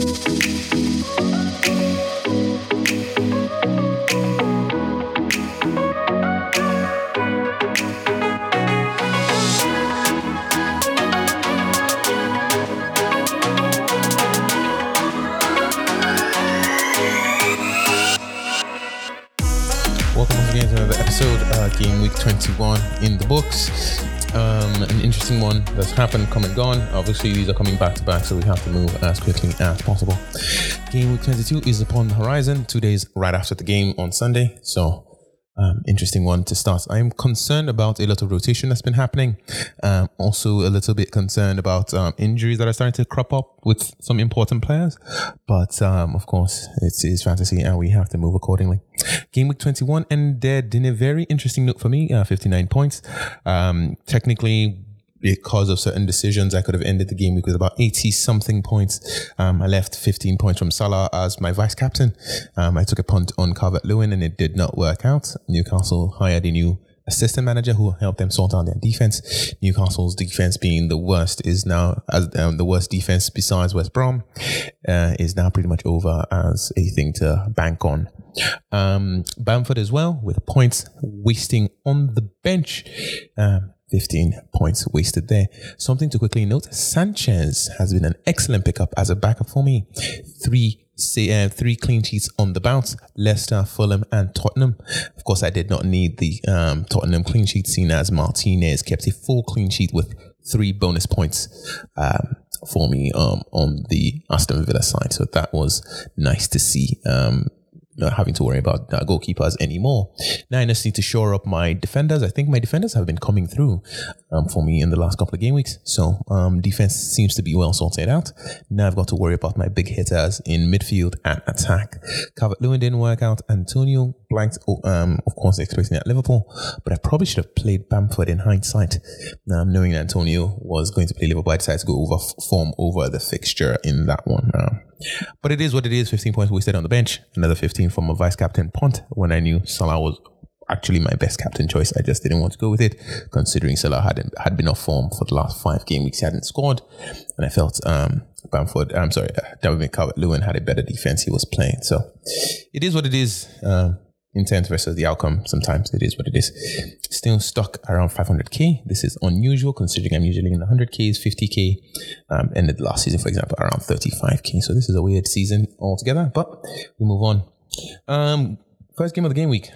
Uh, 21 in the books. One that's happened, come and gone. Obviously, these are coming back to back, so we have to move as quickly as possible. Game Week 22 is upon the horizon, two days right after the game on Sunday. So, um, interesting one to start. I am concerned about a lot of rotation that's been happening. Um, also, a little bit concerned about um, injuries that are starting to crop up with some important players. But um, of course, it is fantasy and we have to move accordingly. Game week 21 ended in a very interesting note for me uh, 59 points. Um, technically, because of certain decisions, I could have ended the game with about 80 something points. Um, I left 15 points from Salah as my vice captain. Um, I took a punt on Calvert Lewin and it did not work out. Newcastle hired a new assistant manager who helped them sort out their defense. Newcastle's defense being the worst is now as um, the worst defense besides West Brom uh, is now pretty much over as a thing to bank on. Um, Bamford as well with points wasting on the bench. Um, 15 points wasted there. Something to quickly note Sanchez has been an excellent pickup as a backup for me. Three say, uh, three clean sheets on the bounce Leicester, Fulham, and Tottenham. Of course, I did not need the um, Tottenham clean sheet, seen as Martinez kept a full clean sheet with three bonus points um, for me um, on the Aston Villa side. So that was nice to see. Um, not having to worry about uh, goalkeepers anymore. Now I just need to shore up my defenders. I think my defenders have been coming through um, for me in the last couple of game weeks. So um, defense seems to be well sorted out. Now I've got to worry about my big hitters in midfield and attack. Calvert Lewin didn't work out. Antonio blanked, oh, um, of course, expecting at Liverpool, but I probably should have played Bamford in hindsight. Um, knowing that Antonio was going to play Liverpool, I decided to go over form over the fixture in that one. But it is what it is. 15 points wasted on the bench. Another 15 from a vice captain punt when I knew Salah was actually my best captain choice. I just didn't want to go with it, considering Salah had had been off form for the last five game weeks. He hadn't scored, and I felt um, Bamford. I'm sorry, uh, David Calvert Lewin had a better defense. He was playing, so it is what it is. Um, intent versus the outcome. Sometimes it is what it is. Still stuck around 500k. This is unusual considering I'm usually in the 100ks, 50k. Um, ended last season, for example, around 35k. So this is a weird season altogether. But we move on. Um, first game of the game week.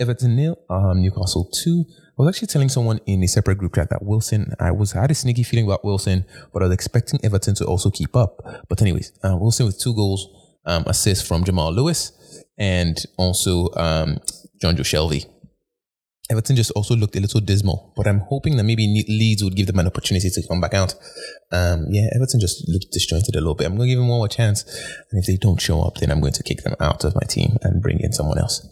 Everton nil, um, Newcastle two. I was actually telling someone in a separate group chat that Wilson, I was I had a sneaky feeling about Wilson, but I was expecting Everton to also keep up. But anyways, uh, Wilson with two goals, um, assist from Jamal Lewis and also um, Jonjo Shelvey. Everton just also looked a little dismal, but I'm hoping that maybe Leeds would give them an opportunity to come back out. Um, yeah, Everton just looked disjointed a little bit. I'm going to give them one more chance, and if they don't show up, then I'm going to kick them out of my team and bring in someone else.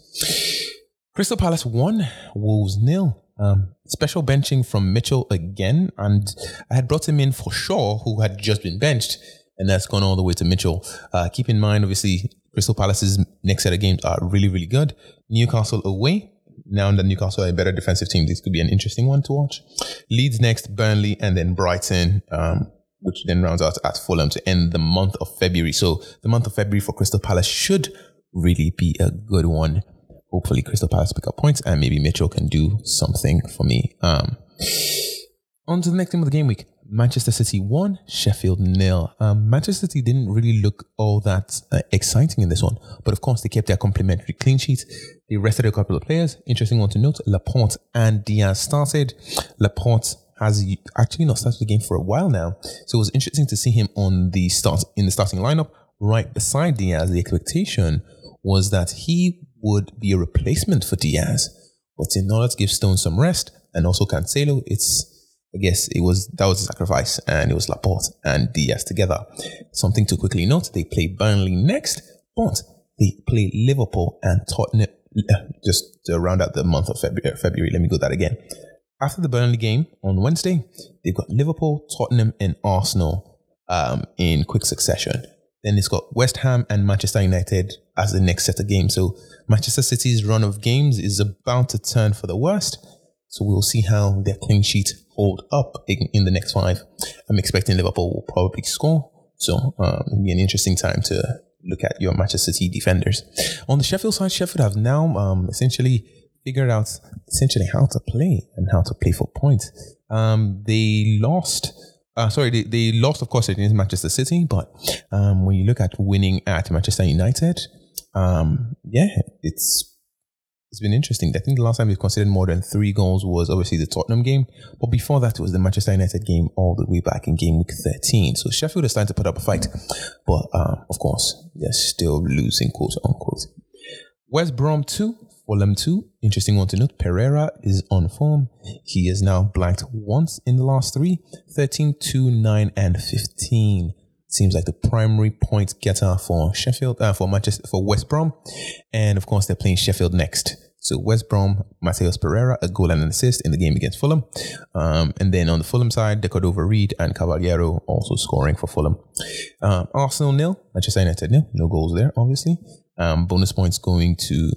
Crystal Palace won, Wolves nil. Um, special benching from Mitchell again, and I had brought him in for Shaw, who had just been benched, and that's gone all the way to Mitchell. Uh, keep in mind, obviously, Crystal Palace's next set of games are really, really good. Newcastle away. Now that Newcastle are a better defensive team, this could be an interesting one to watch. Leeds next, Burnley, and then Brighton, um, which then rounds out at Fulham to end the month of February. So the month of February for Crystal Palace should really be a good one. Hopefully, Crystal Palace pick up points, and maybe Mitchell can do something for me. Um, on to the next game of the game week. Manchester City won, Sheffield nil. Um, Manchester City didn't really look all that uh, exciting in this one, but of course they kept their complimentary clean sheet. They rested a couple of players. Interesting one to note: Laporte and Dias started. Laporte has actually not started the game for a while now, so it was interesting to see him on the start in the starting lineup right beside Dias. The expectation was that he would be a replacement for Dias, but in order to give Stone some rest and also Cancelo, it's I guess it was that was a sacrifice, and it was Laporte and Dias together. Something to quickly note: they play Burnley next, but they play Liverpool and Tottenham. Just to round out the month of February, February, let me go that again. After the Burnley game on Wednesday, they've got Liverpool, Tottenham, and Arsenal um, in quick succession. Then it's got West Ham and Manchester United as the next set of games. So Manchester City's run of games is about to turn for the worst. So we'll see how their clean sheet hold up in, in the next five. I'm expecting Liverpool will probably score So um, it'll be an interesting time to look at your Manchester City defenders. On the Sheffield side, Sheffield have now um, essentially figured out essentially how to play and how to play for points. Um, they lost. Uh, sorry, they, they lost, of course, against Manchester City. But um, when you look at winning at Manchester United, um, yeah, it's it's been interesting. I think the last time we've considered more than three goals was obviously the Tottenham game, but before that it was the Manchester United game all the way back in game week 13. So Sheffield is starting to put up a fight, but uh, of course they're still losing, quote unquote. West Brom 2, Fulham 2. Interesting one to note. Pereira is on form. He is now blanked once in the last three 13, 2, 9, and 15 seems like the primary point getter for Sheffield, uh, for Manchester, for West Brom, and of course they're playing Sheffield next. So West Brom, Matheus Pereira, a goal and an assist in the game against Fulham, um, and then on the Fulham side, De Cordova-Reid and Cavaleiro also scoring for Fulham. Um, Arsenal nil, Manchester United nil, no goals there, obviously. Um, bonus points going to.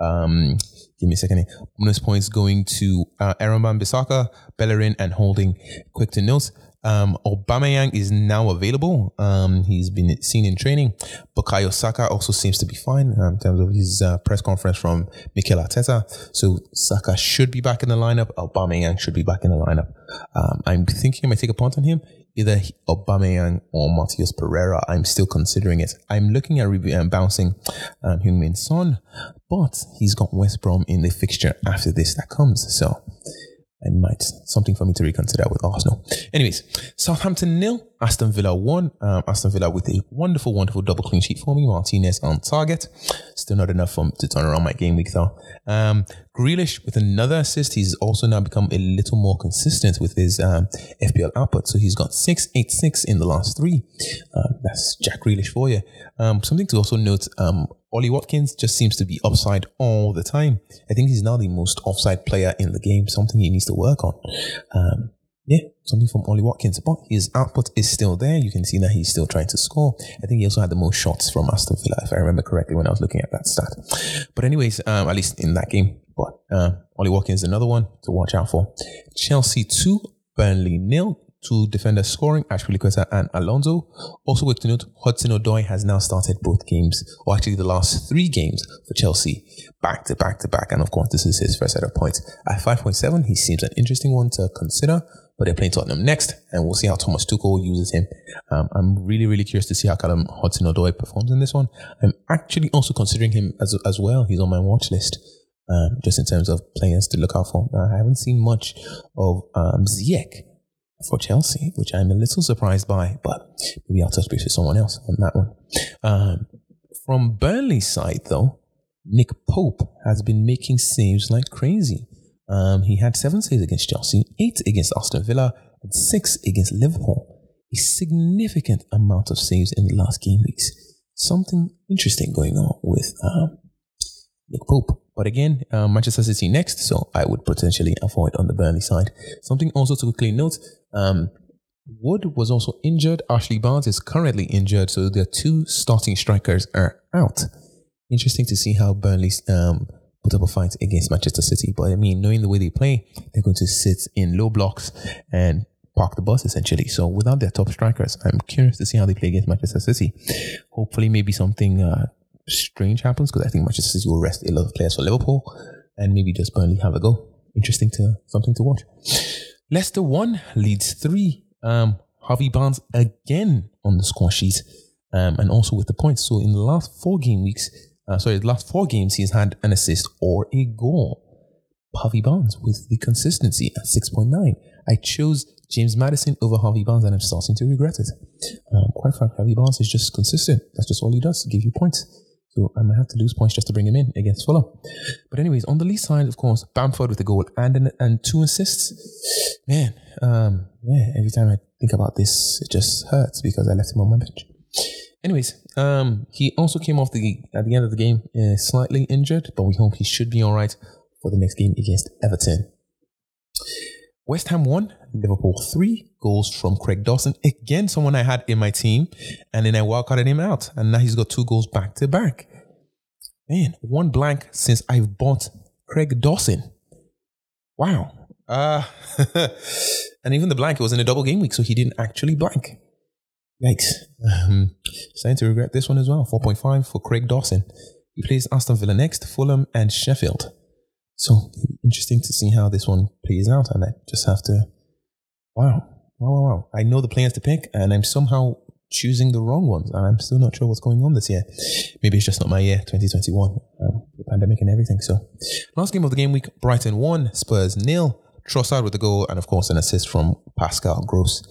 Um, give me a second. Bonus points going to uh, Aaron Wan-Bissaka, Bellerin, and Holding. Quick to note, um, Aubameyang is now available. Um, he's been seen in training. Bukayo Saka also seems to be fine um, in terms of his uh, press conference from Mikel Arteta. So Saka should be back in the lineup. Aubameyang should be back in the lineup. Um, I'm thinking I might take a punt on him. Either Aubameyang or Matias Pereira. I'm still considering it. I'm looking at re- um, bouncing um, Heung-Min Son, but he's got West Brom in the fixture after this that comes. So I might something for me to reconsider with Arsenal. Anyways, Southampton nil, Aston Villa one. Um, Aston Villa with a wonderful, wonderful double clean sheet for me. Martinez on target. Still not enough for, to turn around my game week though. Um, Grealish with another assist. He's also now become a little more consistent with his um, FPL output. So he's got six, eight, six in the last three. Um, that's Jack Grealish for you. Um, something to also note. Um, Ollie Watkins just seems to be upside all the time. I think he's now the most offside player in the game, something he needs to work on. Um, yeah, something from Ollie Watkins, but his output is still there. You can see that he's still trying to score. I think he also had the most shots from Aston Villa, if I remember correctly, when I was looking at that stat. But anyways, um, at least in that game. But uh, Ollie Watkins, another one to watch out for. Chelsea two, Burnley nil two defenders scoring, Azpilicueta and Alonso. Also, worth to note, Hudson Odoi has now started both games, or actually the last three games for Chelsea, back to back to back. And of course, this is his first set of points. At 5.7, he seems an interesting one to consider, but they're playing Tottenham next, and we'll see how Thomas Tuchel uses him. Um, I'm really, really curious to see how Callum Hudson Odoi performs in this one. I'm actually also considering him as, as well. He's on my watch list. Um, just in terms of players to look out for. I haven't seen much of um, Ziyech for Chelsea, which I'm a little surprised by, but maybe I'll touch base with someone else on that one. Um, from Burnley's side, though, Nick Pope has been making saves like crazy. Um, he had seven saves against Chelsea, eight against Aston Villa, and six against Liverpool. A significant amount of saves in the last game weeks. Something interesting going on with um, Nick Pope. But again, um, Manchester City next, so I would potentially avoid on the Burnley side. Something also to quickly note um, Wood was also injured. Ashley Barnes is currently injured, so the two starting strikers are out. Interesting to see how Burnley um, put up a fight against Manchester City. But I mean, knowing the way they play, they're going to sit in low blocks and park the bus essentially. So without their top strikers, I'm curious to see how they play against Manchester City. Hopefully, maybe something uh, strange happens because I think Manchester City will rest a lot of players for Liverpool and maybe just Burnley have a go. Interesting to something to watch. Leicester one, Leeds three. Um, Harvey Barnes again on the score sheet, um, and also with the points. So in the last four game weeks, uh, sorry, the last four games, he's had an assist or a goal. Harvey Barnes with the consistency at 6.9. I chose James Maddison over Harvey Barnes and I'm starting to regret it. Um, quite frankly, Harvey Barnes is just consistent. That's just all he does, give you points. So I might have to lose points just to bring him in against Fulham. But anyways, on the Leeds side, of course, Bamford with a goal and an, and two assists. Man, um, yeah, every time I think about this, it just hurts because I left him on my bench. Anyways, um, he also came off the at the end of the game uh, slightly injured, but we hope he should be all right for the next game against Everton. West Ham won, Liverpool three goals from Craig Dawson. Again, someone I had in my team, and then I wildcarded him out, and now he's got two goals back to back. Man, one blank since I've bought Craig Dawson. Wow. Uh, and even the blank, it was in a double game week, so he didn't actually blank. Yikes. Um, starting to regret this one as well. 4.5 for Craig Dawson. He plays Aston Villa next, Fulham, and Sheffield. So it'll be interesting to see how this one plays out. And I just have to, wow, wow, wow, wow. I know the players to pick, and I'm somehow choosing the wrong ones. And I'm still not sure what's going on this year. Maybe it's just not my year, 2021, um, the pandemic and everything. So, last game of the game week Brighton 1, Spurs nil. Trossard with the goal, and of course, an assist from Pascal Gross.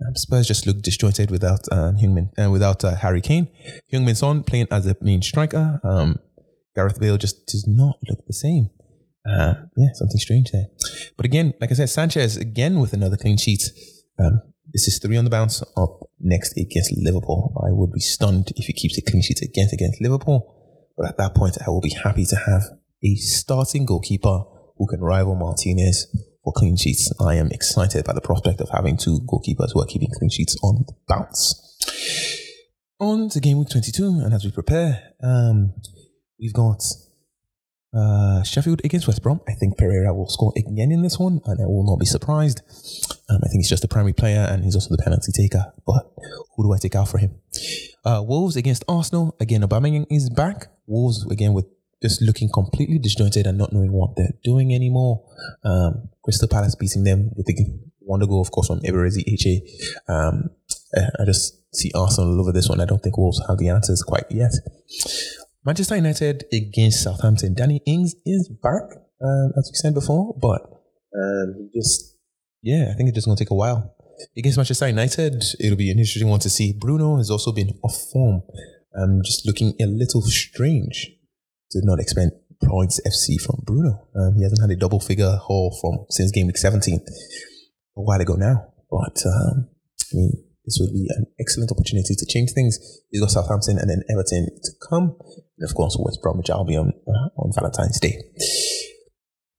Um, Spurs just looked disjointed without uh, Heung-min, uh, without uh, Harry Kane. Heung-min Son playing as a main striker. Um, Gareth Bale just does not look the same. Uh, yeah, something strange there. But again, like I said, Sanchez again with another clean sheet. Um, this is three on the bounce up next against Liverpool. I would be stunned if he keeps a clean sheet against against Liverpool. But at that point, I will be happy to have a starting goalkeeper who can rival Martinez for clean sheets. I am excited by the prospect of having two goalkeepers who are keeping clean sheets on the bounce. On to game week 22, and as we prepare, um, we've got uh, Sheffield against West Brom. I think Pereira will score again in this one, and I will not be surprised. Um, I think he's just the primary player, and he's also the penalty taker. But who do I take out for him? Uh, Wolves against Arsenal. Again, Aubameyang is back. Wolves again with just looking completely disjointed and not knowing what they're doing anymore. Um, Crystal Palace beating them with the wonder goal, of course, from Eberechi Eze. Um, I just see Arsenal over this one. I don't think Wolves have the answers quite yet. Manchester United against Southampton. Danny Ings is back, um, as we said before, but um, just yeah, I think it's just to take a while. Against Manchester United, it'll be an interesting one to see. Bruno has also been off form, um, just looking a little strange did not expect points FC from Bruno. Um, he hasn't had a double figure haul from since game week 17, a while ago now. But um, I mean, this would be an excellent opportunity to change things. He's got Southampton and then Everton to come, and of course West Bromwich Albion uh, on Valentine's Day.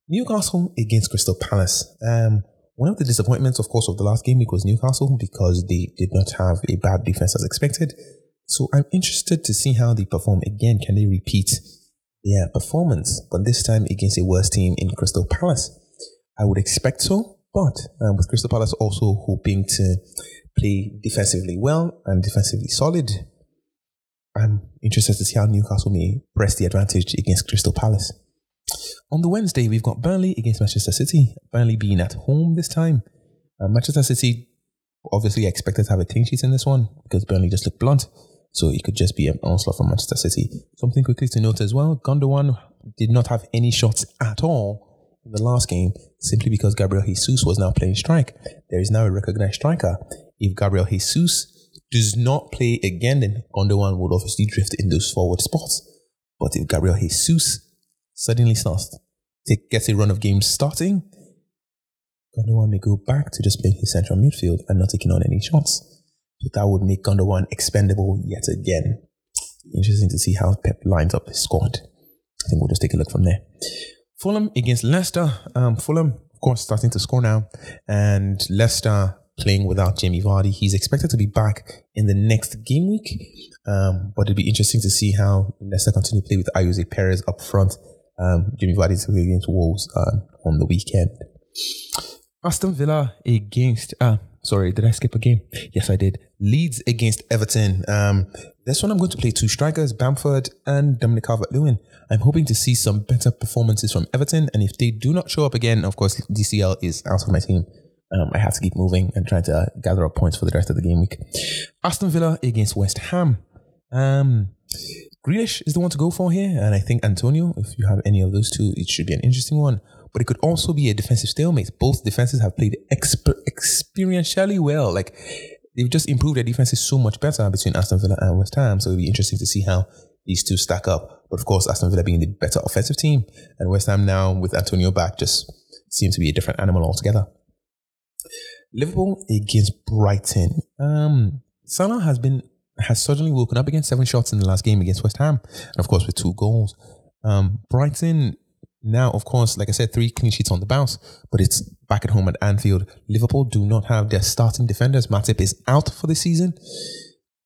Newcastle against Crystal Palace. Um, one of the disappointments, of course, of the last game week was Newcastle because they did not have a bad defense as expected. So I'm interested to see how they perform again. Can they repeat their performance, but this time against a worse team in Crystal Palace. I would expect so, but um, with Crystal Palace also hoping to play defensively well and defensively solid, I'm interested to see how Newcastle may press the advantage against Crystal Palace. On the Wednesday, we've got Burnley against Manchester City. Burnley being at home this time. Uh, Manchester City obviously expected to have a clean sheet in this one because Burnley just looked blunt. So it could just be an onslaught from Manchester City. Something quickly to note as well Gundogan did not have any shots at all in the last game simply because Gabriel Jesus was now playing strike. There is now a recognized striker. If Gabriel Jesus does not play again, then Gundogan would obviously drift in those forward spots. But if Gabriel Jesus suddenly starts, gets a run of games starting, Gundogan may go back to just playing his central midfield and not taking on any shots. So that would make Gundogan expendable yet again. Interesting to see how Pep lines up his squad. I think we'll just take a look from there. Fulham against Leicester. Um, Fulham, of course, starting to score now, and Leicester playing without Jamie Vardy. He's expected to be back in the next game week, um, but it'll be interesting to see how Leicester continue to play with Ayoze Perez up front. Um, Jamie Vardy is against Wolves uh, on the weekend. Aston Villa against uh, Sorry, did I skip a game? Yes, I did. Leeds against Everton. Um, this one I'm going to play two strikers, Bamford and Dominic Calvert-Lewin. I'm hoping to see some better performances from Everton, and if they do not show up again, of course, DCL is out of my team. Um, I have to keep moving and trying to gather up points for the rest of the game week. Aston Villa against West Ham. Um, Grealish is the one to go for here, and I think Antonio. If you have any of those two, it should be an interesting one but it could also be a defensive stalemate. Both defenses have played exper- experientially well. Like they've just improved their defenses so much better between Aston Villa and West Ham. So it'll be interesting to see how these two stack up. But of course, Aston Villa being the better offensive team, and West Ham now with Antonio back just seems to be a different animal altogether. Liverpool against Brighton. Um, Salah has been has suddenly woken up against seven shots in the last game against West Ham, and of course with two goals. Um, Brighton now, of course, like I said, three clean sheets on the bounce, but it's back at home at Anfield. Liverpool do not have their starting defenders. Matip is out for the season.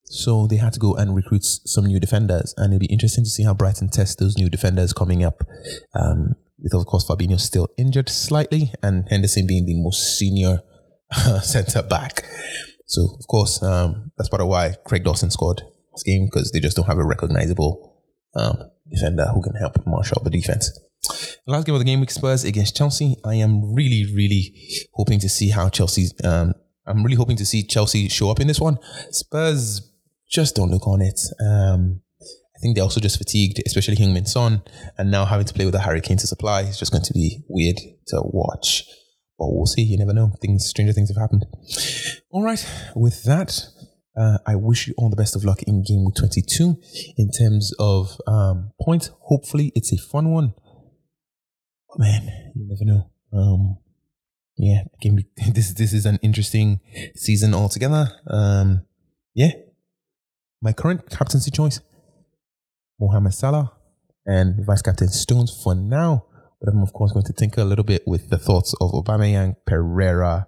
So they had to go and recruit some new defenders. And it'll be interesting to see how Brighton test those new defenders coming up um, with of course Fabinho still injured slightly and Henderson being the most senior centre back. So of course, um, that's part of why Craig Dawson scored this game because they just don't have a recognizable um, defender who can help marshal the defense. The last game of the game week Spurs against Chelsea. I am really, really hoping to see how Chelsea's. Um, I'm really hoping to see Chelsea show up in this one. Spurs just don't look on it. Um, I think they're also just fatigued, especially Heung-min Son, and now having to play with a Harry Kane to supply is just going to be weird to watch. But we'll see. You never know. Things, stranger things have happened. All right. With that, uh, I wish you all the best of luck in game week 22 in terms of um, points. Hopefully, it's a fun one. But man, you never know. Um, yeah, game this this is an interesting season altogether. Um, yeah, my current captaincy choice: Mohamed Salah and vice captain Stones for now. But I'm of course going to tinker a little bit with the thoughts of Aubameyang, Pereira,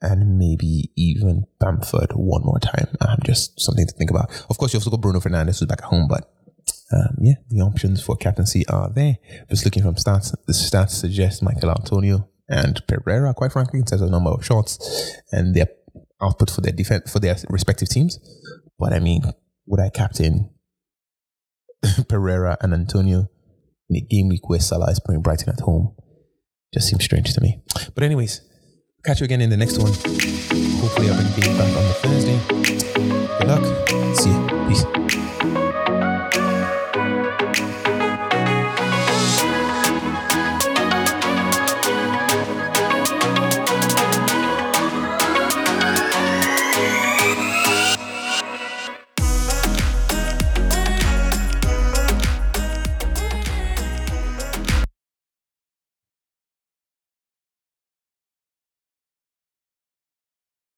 and maybe even Bamford one more time. Um, just something to think about. Of course, you also got Bruno Fernandes who's back at home, but um, yeah, the options for captaincy are there. Just looking from stats, the stats suggest Michael Antonio and Pereira, quite frankly, in terms of number of shots and their output for their defense for their respective teams. But I mean, would I captain Pereira and Antonio in a game week where Salah is playing Brighton at home. Just seems strange to me. But anyways, catch you again in the next one. Hopefully I'll be back on the Thursday. Good luck. See you. Peace.